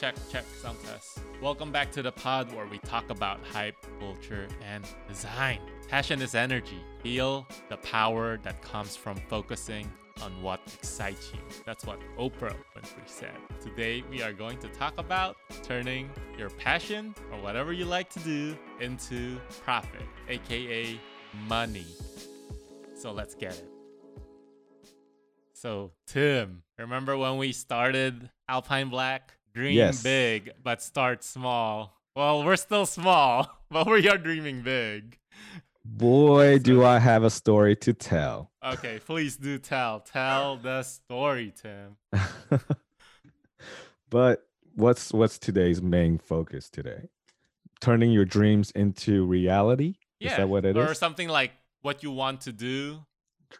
check, check, sound test. Welcome back to the pod where we talk about hype, culture, and design. Passion is energy. Feel the power that comes from focusing on what excites you. That's what Oprah Winfrey said. Today, we are going to talk about turning your passion or whatever you like to do into profit, aka money. So let's get it. So, Tim, remember when we started Alpine Black? Dream Yes. big, but start small. Well, we're still small, but we are dreaming big. Boy, do I have a story to tell. Okay, please do tell. Tell the story, Tim. but what's what's today's main focus today? Turning your dreams into reality? Yeah. Is that what it or is? something like what you want to do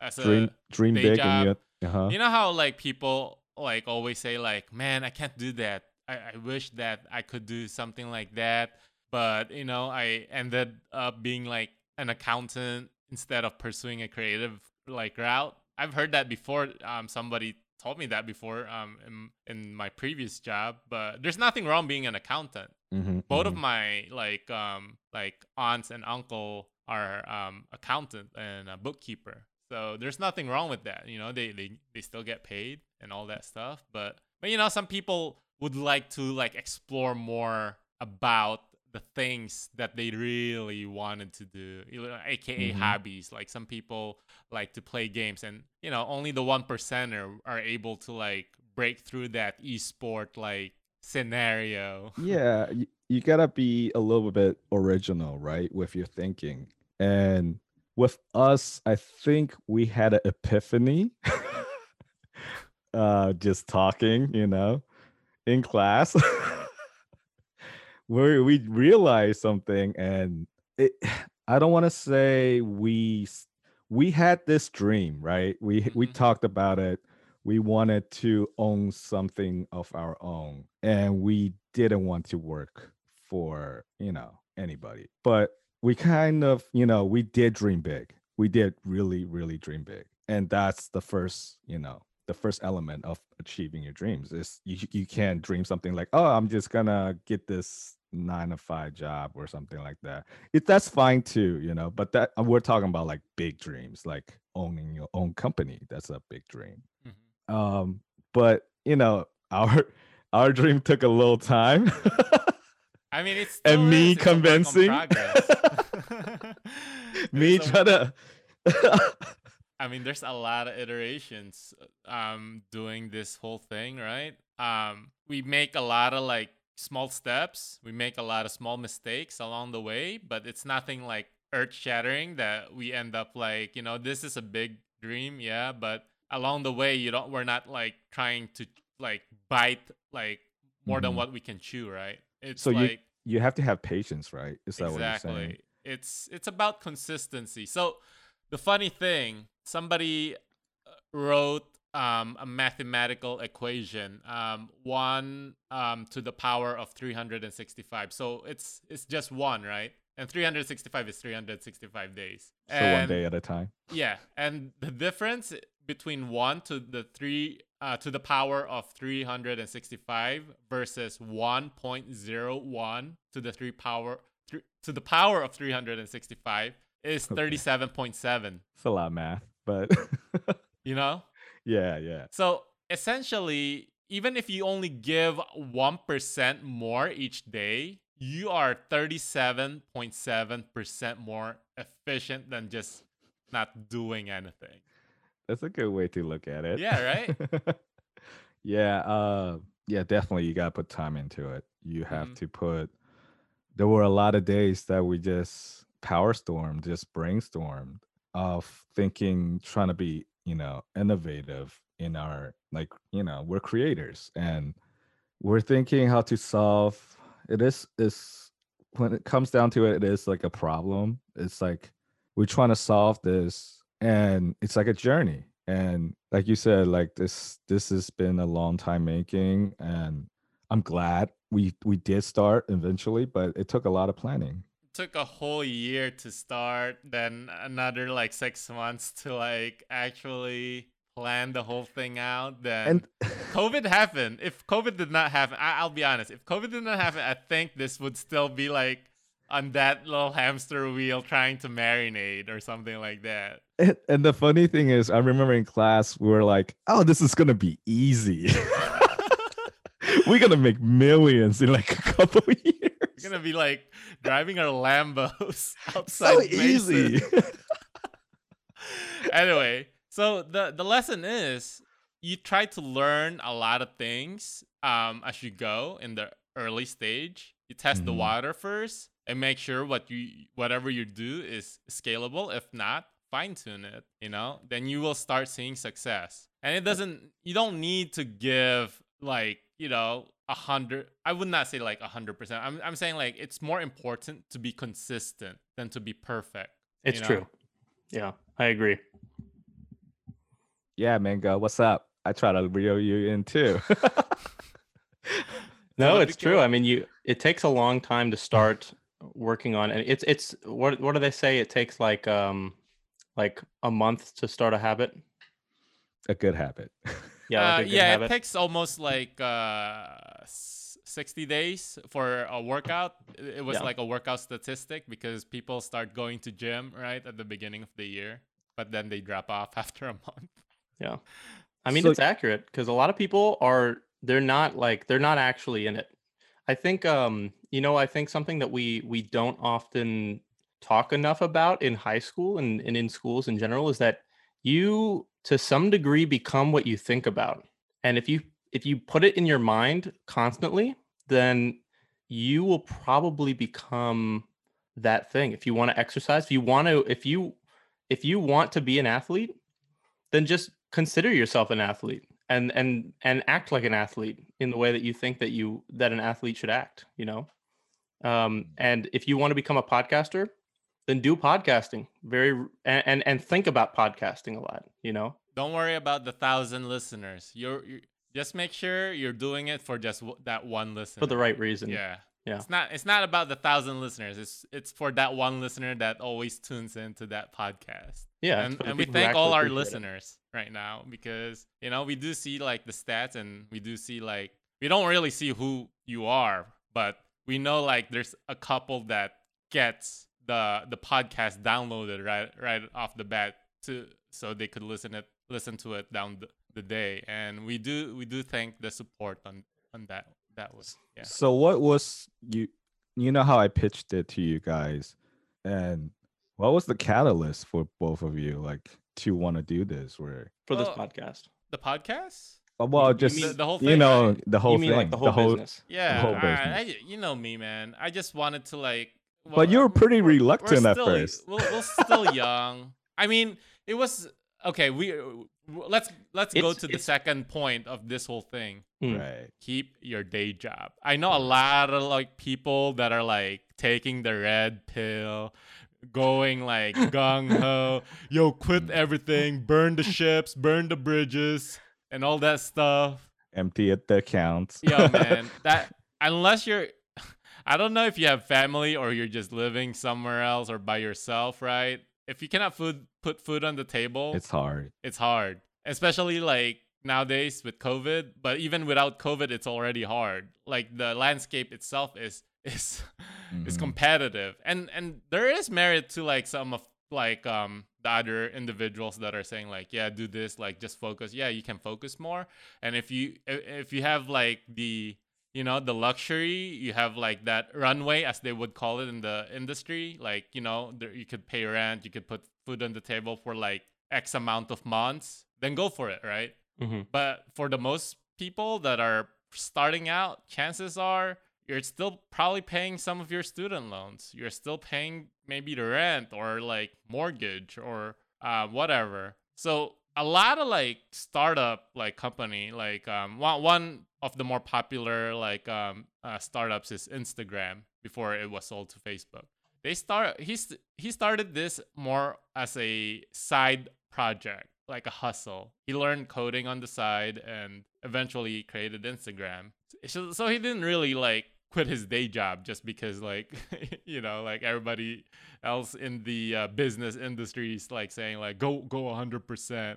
as a Dream dream day big job. and you uh-huh. You know how like people like always say like, man, I can't do that. I, I wish that I could do something like that. But you know, I ended up being like an accountant instead of pursuing a creative like route. I've heard that before. Um, somebody told me that before um in, in my previous job. But there's nothing wrong being an accountant. Mhm, Both of mhm. my like um like aunts and uncle are um accountant and a bookkeeper. So there's nothing wrong with that. You know, they they, they still get paid and all that stuff. But but you know, some people would like to like explore more about the things that they really wanted to do, aka Mhm. hobbies. Like some people like to play games, and you know, only the one percenter are able to like break through that esport like scenario. yeah, you, you gotta be a little bit original, right, with your thinking. And with us, I think we had an epiphany. uh, just talking, you know, in class, where we realized something, and it. I don't want to say we we had this dream, right? We we Mhm. talked about it we wanted to own something of our own and we didn't want to work for you know anybody but we kind of you know we did dream big. We did really really dream big. And that's the first you know the first element of achieving your dreams is you, you can't dream something like oh i'm just gonna get this nine to five job or something like that. It that's fine too you know but that we're talking about like big dreams like owning your own company that's a big dream. Mhm. um but you know our our dream took a little time I mean, it's And me is, it's a work in convincing. me trying to I mean, there's a lot of iterations um doing this whole thing, right? Um we make a lot of like small steps. We make a lot of small mistakes along the way, but it's nothing like earth-shattering that we end up like, you know, this is a big dream, yeah, but along the way you don't we're not like trying to like bite like more than Mhm. what we can chew, right? It's So you- like you have to have patience right? Is that what you're saying? Exactly. It's it's about consistency. So the funny thing somebody uh, wrote um, a mathematical equation um, one um, to the power of 365 so it's it's just one right? And 365 is 365 days. So one day at a time? Yeah, and the difference between one to the three uh, to the power of 365 versus 1.01 to the three power to the power of 365 is Okay. 37.7. it's a lot of math but You know, yeah yeah so essentially, even if you only give one percent more each day, you are 37.7 percent more efficient than just not doing anything. That's a good way to look at it Yeah, right? yeah uh yeah definitely you gotta put time into it you have Mhm. to put there were a lot of days that we just power stormed just brainstormed of thinking trying to be you know innovative in our like you know we're creators and we're thinking how to solve it is is when it comes down to it it is like a problem it's like we're trying to solve this and it's like a journey and like you said like this this has been a long time making and i'm glad we we did start eventually but it took a lot of planning took a whole year to start, then another like six months to like actually plan the whole thing out, then and COVID happened. If COVID did not happen, I, I'll be honest. If COVID did not happen, I think this would still be like on that little hamster wheel trying to marinate or something like that. And, and the funny thing is, I remember in class we were like, "Oh, this is gonna be easy. We're gonna make millions in like a couple years. We're gonna be like driving our Lambos outside. so easy." anyway, so the the lesson is you try to learn a lot of things um as you go in the early stage. You test the Mhm. water first and make sure what you whatever you do is scalable. If not, fine tune it. You know, then you will start seeing success. And it doesn't. You don't need to give like you know a hundred. I would not say like a hundred percent. I'm I'm saying like it's more important to be consistent than to be perfect. It's know? true. Yeah, I agree. yeah, Mango, what's up? I try to reel you in too. No, it's true. I mean, you it takes a long time to start working on and it's it's what what do they say? It takes like um like a month to start a habit. a good habit. Yeah, like Uh, a good yeah, habit. it takes almost like uh, 60 days for a workout. It it was Yeah. like a workout statistic because people start going to gym right at the beginning of the year, but then they drop off after a month. Yeah. I mean, So- it's accurate because a lot of people are they're not like they're not actually in it. I think um you know, I think something that we we don't often talk enough about in high school and, and in schools in general is that you to some degree become what you think about. And if you if you put it in your mind constantly, then you will probably become that thing. If you want to exercise, if you want to if you if you want to be an athlete, then just consider yourself an athlete and and and act like an athlete in the way that you think that you that an athlete should act you know um and if you want to become a podcaster then do podcasting very and and, and think about podcasting a lot you know Don't worry about the thousand listeners. You're, you just make sure you're doing it for just w- that one listener. for the right reason Yeah. Yeah. It's not it's not about the thousand listeners. It's it's for that one listener that always tunes into that podcast. yeah and, and we thank all our appreciate it. listeners right now because you know we do see like the stats and we do see like we don't really see who you are but we know like there's a couple that gets the the podcast downloaded right right off the bat to so they could listen it listen to it down the, the day. And we do we do thank the support on on that that was yeah. So what was you you know how I pitched it to you guys and what was the catalyst for both of you like to want to do this where for this Well, podcast? The podcast? Uh, well you just mean the, the whole you know right? the whole you mean thing like the whole, business? Yeah, whole I- I, you know me, man. I just wanted to like. But you were pretty we're- we're reluctant at first. We're, we're still young. I mean, it was okay. We let's let's go to the second point of this whole thing. Mm. right Keep your day job. I know a lot of like people that are like taking the red pill, going like gung ho. Yo, quit Mm. everything, burn the ships, burn the bridges, and all that stuff. empty at the accounts Yo, man, that unless you're, I don't know if you have family or you're just living somewhere else or by yourself, right? If you cannot food put food on the table, it's hard it's hard, especially like nowadays with COVID. But even without COVID, it's already hard. Like the landscape itself is is is Mhm. competitive, and and there is merit to like some of like um the other individuals that are saying like yeah do this like just focus yeah you can focus more and if you if you have like the you know the luxury you have like that runway as they would call it in the industry like you know there, you could pay rent you could put food on the table for like x amount of months then go for it right? Mhm. but for the most people that are starting out chances are you're still probably paying some of your student loans. You're still paying maybe the rent or like mortgage or uh, whatever. So a lot of like startup like company like um one, one of the more popular like um uh, startups is instagram before it was sold to facebook. They start he's he started this more as a side project like a hustle. He learned coding on the side and eventually created instagram. So, so he didn't really like quit his day job just because like you know like everybody else in the uh, business industry is like saying like go go 100%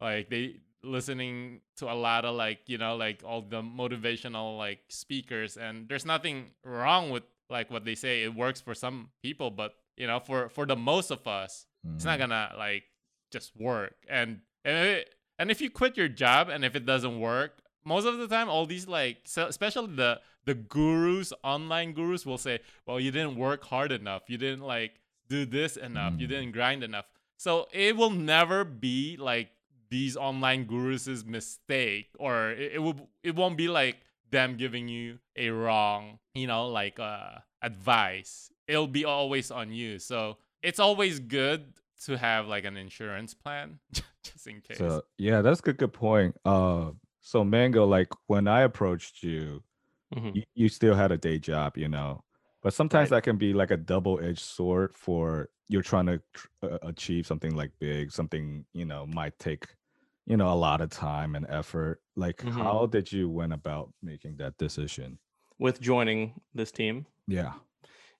like they listening to a lot of like you know like all the motivational like speakers and there's nothing wrong with like what they say. It works for some people but you know for for the most of us it's not Mhm. gonna like just work. And and, it, and if you quit your job and if it doesn't work most of the time all these like so especially the the gurus online gurus will say well you didn't work hard enough. You didn't like do this enough. You Mm. didn't grind enough. So it will never be like these online gurus' mistake or it, it will it won't be like them giving you a wrong you know like uh advice. It'll be always on you. So it's always good to have like an insurance plan just in case. So yeah, that's a good, good point. Uh, so Mango, like when I approached you, Mhm. you, you still had a day job, you know, but sometimes Right. that can be like a double-edged sword for you're trying to uh, achieve something like big, something you know might take, you know, a lot of time and effort. Like, Mhm. how did you went about making that decision? With joining this team, Yeah.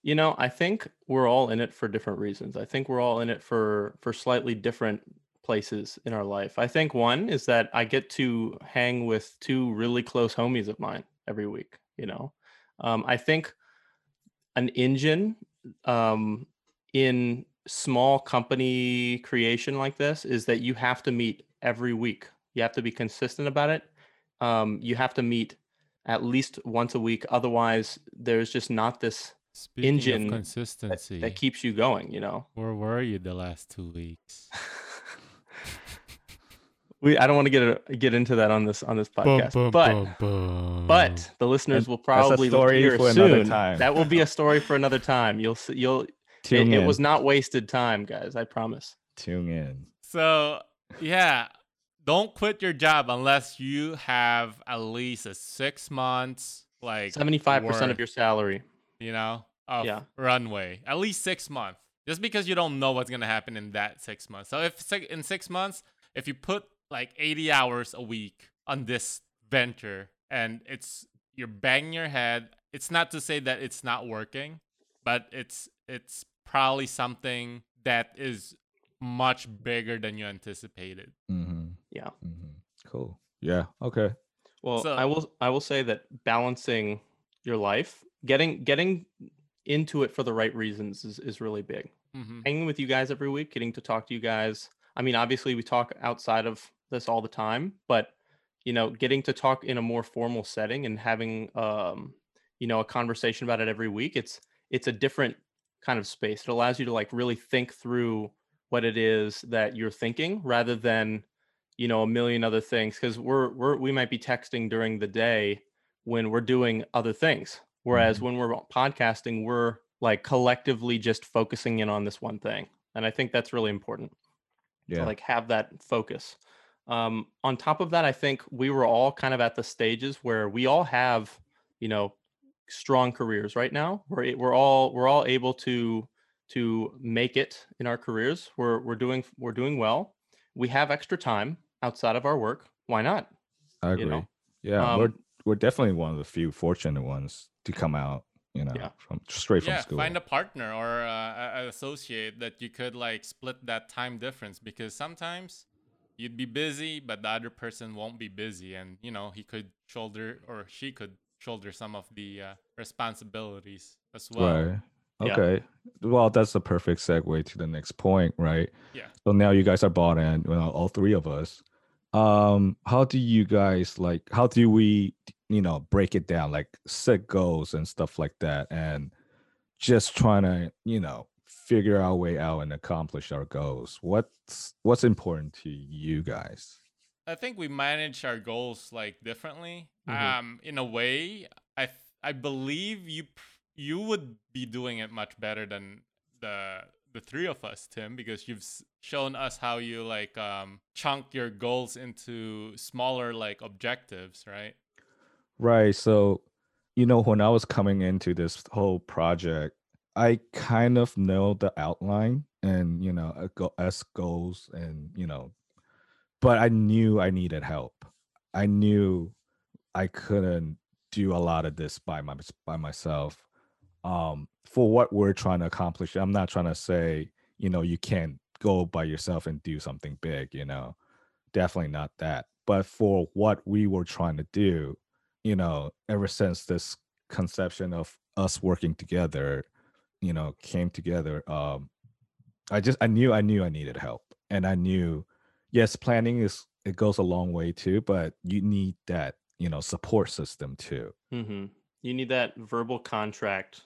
You know, I think we're all in it for different reasons. I think we're all in it for for slightly different places in our life. I think one is that I get to hang with two really close homies of mine every week, you know. Um, I think an engine um, in small company creation like this is that you have to meet every week. You have to be consistent about it. Um, you have to meet at least once a week. Otherwise, there's just not this Speaking engine of that, consistency that keeps you going, you know. where were you the last two weeks we I don't want to get a, get into that on this on this podcast, but but the listeners And will probably hear for another soon. time. That will be a story for another time. You'll see, you'll it, Tune it in. was not wasted time, guys. I promise. Tune in. So yeah, don't quit your job unless you have at least a six months like Seventy five percent of your salary. you know of Yeah. runway at least six months just because you don't know what's gonna happen in that six months. So if in six months if you put like eighty hours a week on this venture and it's you're banging your head, it's not to say that it's not working, but it's it's probably something that is much bigger than you anticipated. Mm-hmm. Yeah. Mm-hmm. Cool. Yeah. Okay. Well, So- I will I will say that balancing your life, getting getting into it for the right reasons is, is really big. hmm Hanging with you guys every week, getting to talk to you guys. I mean, obviously we talk outside of this all the time, but you know, getting to talk in a more formal setting and having um, you know, a conversation about it every week, it's it's a different kind of space. It allows you to like really think through what it is that you're thinking rather than you know a million other things because we're we're we might be texting during the day when we're doing other things whereas Mhm. when we're podcasting we're like collectively just focusing in on this one thing and i think that's really important Yeah. to like have that focus um on top of that i think we were all kind of at the stages where we all have you know strong careers right now we're we're all we're all able to to make it in our careers we're we're doing we're doing well we have extra time outside of our work why not I agree. you know yeah. we're um, we're definitely one of the few fortunate ones to come out, you know, Yeah. from straight from yeah, school. find a partner or uh, a- a associate that you could like split that time difference because sometimes you'd be busy, but the other person won't be busy, and you know he could shoulder or she could shoulder some of the uh, responsibilities as well. Right. Yeah. Okay. Well, that's a perfect segue to the next point, right? Yeah. So now you guys are bought in, well, all three of us. Um, how do you guys like how do we, you know, break it down, like set goals and stuff like that, and just trying to, you know, figure our way out and accomplish our goals? What's what's important to you guys? I think we manage our goals like differently. Mhm. Um, in a way, I th- I believe you you would be doing it much better than the the three of us, Tim, because you've shown us how you like um chunk your goals into smaller like objectives, right? Right. So, you know, when I was coming into this whole project, I kind of know the outline and, you know, as goals and, you know, but I knew I needed help. I knew I couldn't do a lot of this by my by myself. Um, for what we're trying to accomplish, I'm not trying to say, you know, you can't go by yourself and do something big, you know, definitely not that. But for what we were trying to do, you know, ever since this conception of us working together, you know, came together, um, I just I knew I knew I needed help. And I knew, yes, planning is it goes a long way too, but you need that, you know, support system too. hmm You need that verbal contract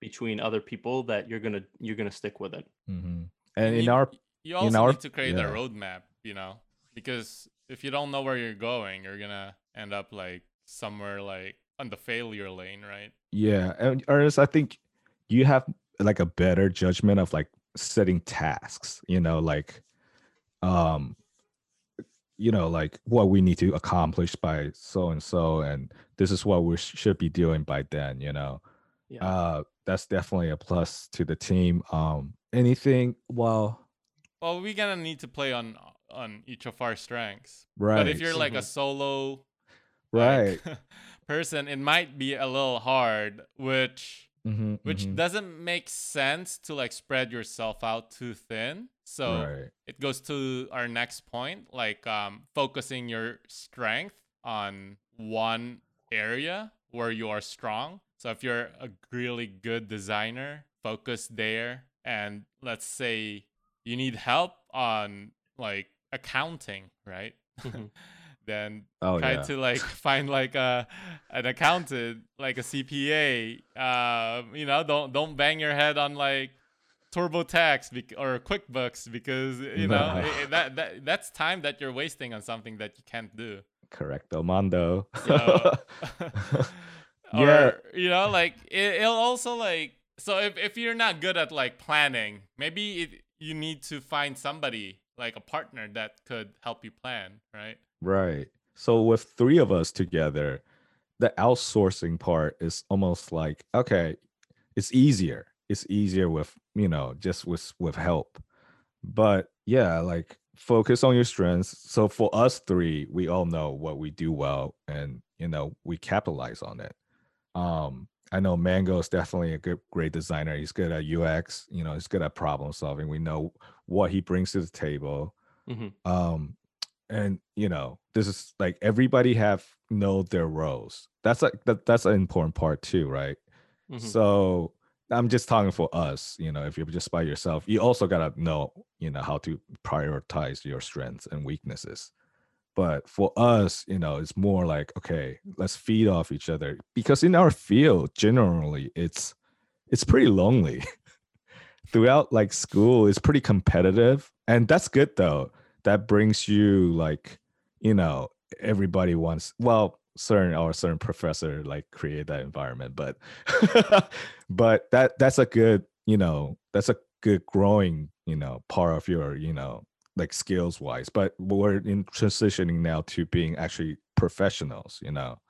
between other people that you're gonna you're gonna stick with it. hmm You And in need- our you also our- need to create a roadmap, you know, because if you don't know where you're going, you're gonna end up like somewhere like on the failure lane, right? Yeah, and Ernest, I think you have like a better judgment of like setting tasks, you know, like um you know, like what we need to accomplish by so and so and this is what we sh- should be doing by then, you know. Yeah. Uh that's definitely a plus to the team. Um anything well, Well, we're gonna need to play on on each of our strengths. right. But if you're like a Mhm. solo right. like, person, it might be a little hard, which Mhm, which mhm. doesn't make sense to like spread yourself out too thin. So right. it goes to our next point, like um, focusing your strength on one area where you are strong. So if you're a really good designer, focus there. And let's say you need help on like accounting, right? Then Oh try yeah. to like find like a an accountant like a cpa um you know don't don't bang your head on like turbotax bec- or quickbooks because you know No. i- i- that, that that's time that you're wasting on something that you can't do Correcto, Mondo. Yeah. or Yeah. you know like it, it'll also like so if, if you're not good at like planning maybe it, you need to find somebody like a partner that could help you plan right Right. So with three of us together, the outsourcing part is almost like okay, it's easier. It's easier with, you know, just with with help. But yeah, like focus on your strengths. So for us three, we all know what we do well and, you know, we capitalize on it. Um I know Mango is definitely a good great designer. He's good at UX, you know, he's good at problem solving. We know what he brings to the table Mhm. um and you know this is like everybody have know their roles. That's like that, that's an important part too right? Mhm. so i'm just talking for us you know if you're just by yourself you also gotta know you know how to prioritize your strengths and weaknesses. But for us you know it's more like okay let's feed off each other because in our field generally it's it's pretty lonely. Throughout like school it's pretty competitive and that's good though that brings you like you know everybody wants well certain or certain professor like create that environment but but that that's a good you know that's a good growing you know part of your you know like skills wise but we're in transitioning now to being actually professionals you know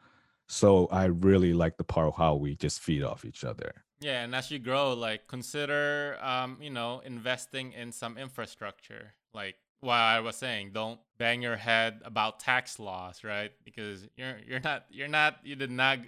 so i really like the part of how we just feed off each other Yeah, and as you grow, like consider, um, you know, investing in some infrastructure. Like what I was saying, don't bang your head about tax laws, right? Because you're you're not you're not you did not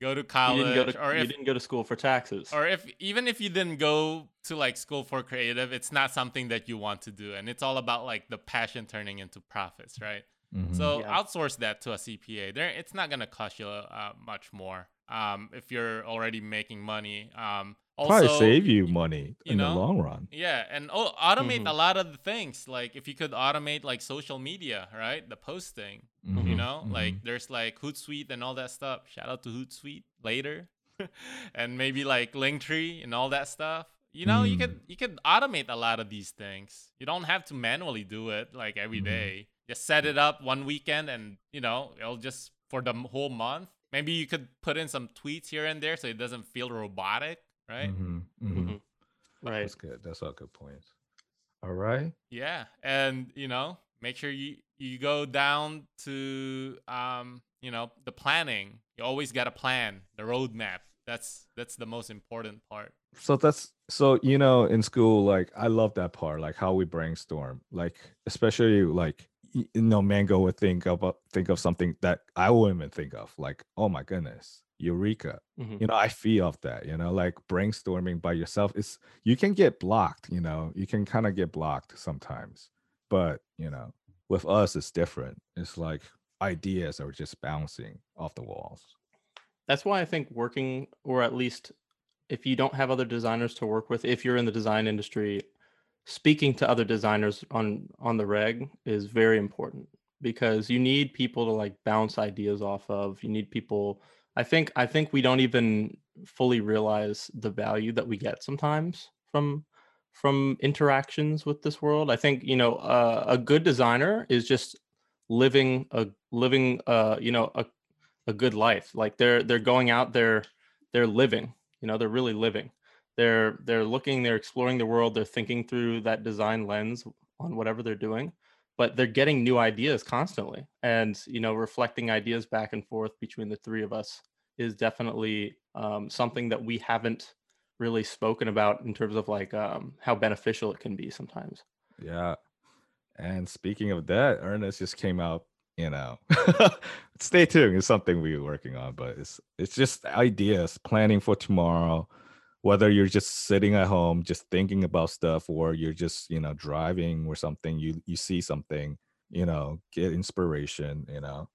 go to college, didn't go to or you didn't go to school for taxes. or if even if you didn't go to like school for creative, it's not something that you want to do, and it's all about like the passion turning into profits, right? Mhm. So Yeah. outsource that to a CPA. There, it's not gonna cost you uh, much more. Um, if you're already making money. Um, also probably save you money you in know, the long run Yeah, and oh, automate Mhm. a lot of the things. Like if you could automate like social media, right? The posting, you Mhm, know, like mhm. there's like Hootsuite and all that stuff. Shout out to Hootsuite later, and maybe like Linktree and all that stuff. You know, you Mm. could you could automate a lot of these things. You don't have to manually do it like every Mhm. day. Just set it up one weekend, and you know it'll just for the whole month. Maybe you could put in some tweets here and there so it doesn't feel robotic, right? Mhm, mhm. Mhm. Right. That's good. That's all good points. All right. Yeah, and you know, make sure you you go down to um, you know, the planning. You always got a plan, the roadmap. That's that's the most important part. So that's so you know in school like I love that part like how we brainstorm like especially like you know Mango would think about think of something that I wouldn't even think of like oh my goodness eureka Mhm. you know I feel off that you know like brainstorming by yourself is you can get blocked you know you can kind of get blocked sometimes but you know with us it's different it's like ideas are just bouncing off the walls That's why I think working, or at least if you don't have other designers to work with, if you're in the design industry, speaking to other designers on on the reg is very important because you need people to like bounce ideas off of. You need people. I think I think we don't even fully realize the value that we get sometimes from from interactions with this world. I think you know uh, a good designer is just living a living uh you know a a good life. Like they're they're going out there, they're living. You know, they're really living. They're they're looking, they're exploring the world, they're thinking through that design lens on whatever they're doing, but they're getting new ideas constantly. And you know, reflecting ideas back and forth between the three of us is definitely um, something that we haven't really spoken about in terms of like um, how beneficial it can be sometimes. yeah and speaking of that ernest just came out you know stay tuned it's something we're working on but it's it's just ideas planning for tomorrow whether you're just sitting at home just thinking about stuff or you're just you know driving or something you you see something you know get inspiration you know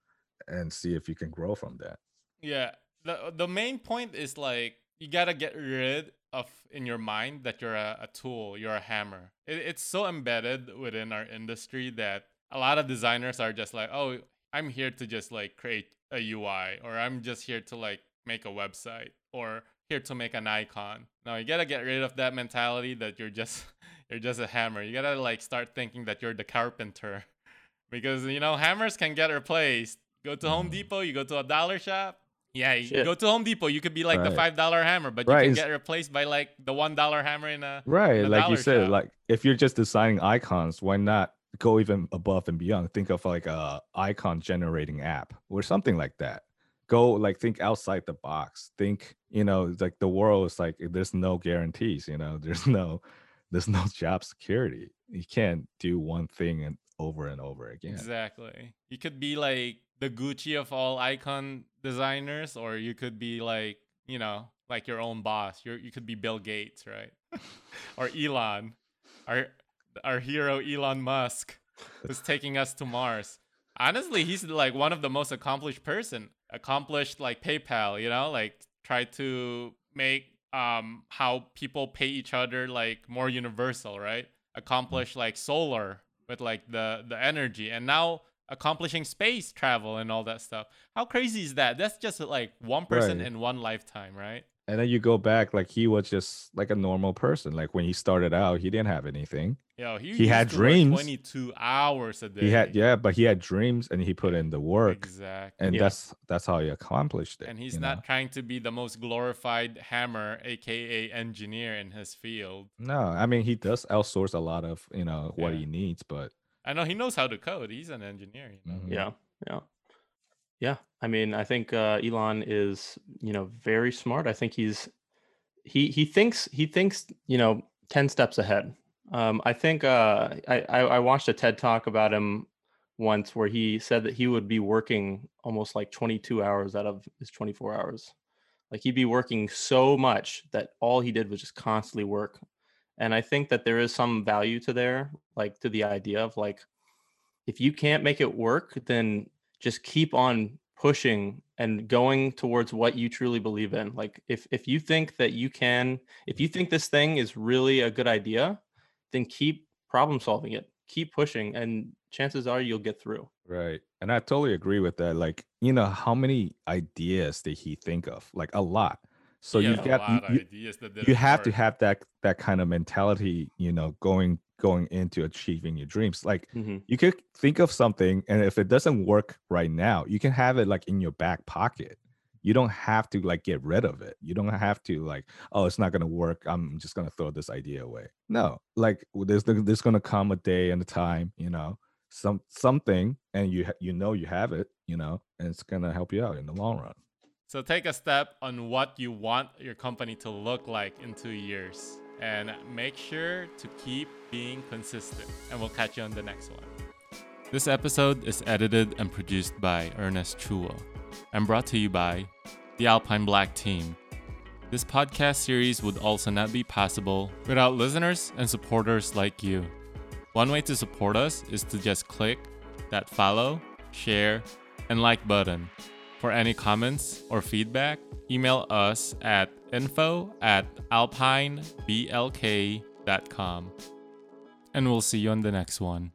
and see if you can grow from that Yeah. The the main point is like you gotta get rid of in your mind that you're a, a tool, you're a hammer. It, it's so embedded within our industry that a lot of designers are just like, oh, I'm here to just like create a UI, or I'm just here to like make a website, or here to make an icon. Now you gotta get rid of that mentality that you're just you're just a hammer. You gotta like start thinking that you're the carpenter, because you know hammers can get replaced. Go to Home Mhm. Depot, you go to a dollar shop. Yeah, you Shit. go to Home Depot. You could be like the five dollar hammer, but you Right, can get replaced by like the one dollar hammer in a. right the like you said shop. like if you're just designing icons why not go even above and beyond think of like a icon generating app or something like that go like think outside the box think you know like the world is like there's no guarantees you know there's no there's no job security you can't do one thing and over and over again Exactly. You could be like the Gucci of all icon designers, or you could be like you know like your own boss. You you could be Bill Gates, right? or Elon, our our hero Elon Musk, who's taking us to Mars. Honestly, he's like one of the most accomplished person. Accomplished like PayPal, you know, like try to make um how people pay each other like more universal, right? Accomplish like solar with like the the energy and now accomplishing space travel and all that stuff. How crazy is that? That's just like one person Right. in one lifetime, right? And then you go back like he was just like a normal person like when he started out he didn't have anything yeah he, He had used to work dreams. 22 hours a day. he had yeah but he had dreams and he put in the work Exactly. and Yeah. that's that's how he accomplished it and he's not know? trying to be the most glorified hammer, aka engineer in his field. no i mean he does outsource a lot of you know what Yeah. he needs but I know he knows how to code. He's an engineer, you know. Mhm. Yeah, yeah, yeah. I mean, I think uh, Elon is, you know, very smart. I think he's he he thinks he thinks you know ten steps ahead. Um, I think uh, I, I I watched a TED talk about him once where he said that he would be working almost like 22 hours out of his 24 hours. Like he'd be working so much that all he did was just constantly work. And I think that there is some value to there, like to the idea of like if you can't make it work, then just keep on pushing and going towards what you truly believe in. Like if if you think that you can, if you think this thing is really a good idea, then keep problem solving it. Keep pushing and chances are you'll get through. right and i totally agree with that like you know how many ideas did he think of like a lot so He you had a got you, you, ideas that you have to have that that kind of mentality you know going going into achieving your dreams. Like Mhm. you could think of something and if it doesn't work right now you can have it like in your back pocket. You don't have to like get rid of it. You don't have to like oh it's not going to work. I'm just going to throw this idea away. No. Like there's there's going to come a day and a time you know some something and you ha- you know you have it you know and it's going to help you out in the long run. So take a step on what you want your company to look like in two years and make sure to keep being consistent. And we'll catch you on the next one. This episode is edited and produced by Ernest Chua and brought to you by the Alpine Black team. This podcast series would also not be possible without listeners and supporters like you. One way to support us is to just click that follow, share, and like button. For any comments or feedback, email us at info at alpineblk.com. And we'll see you on the next one.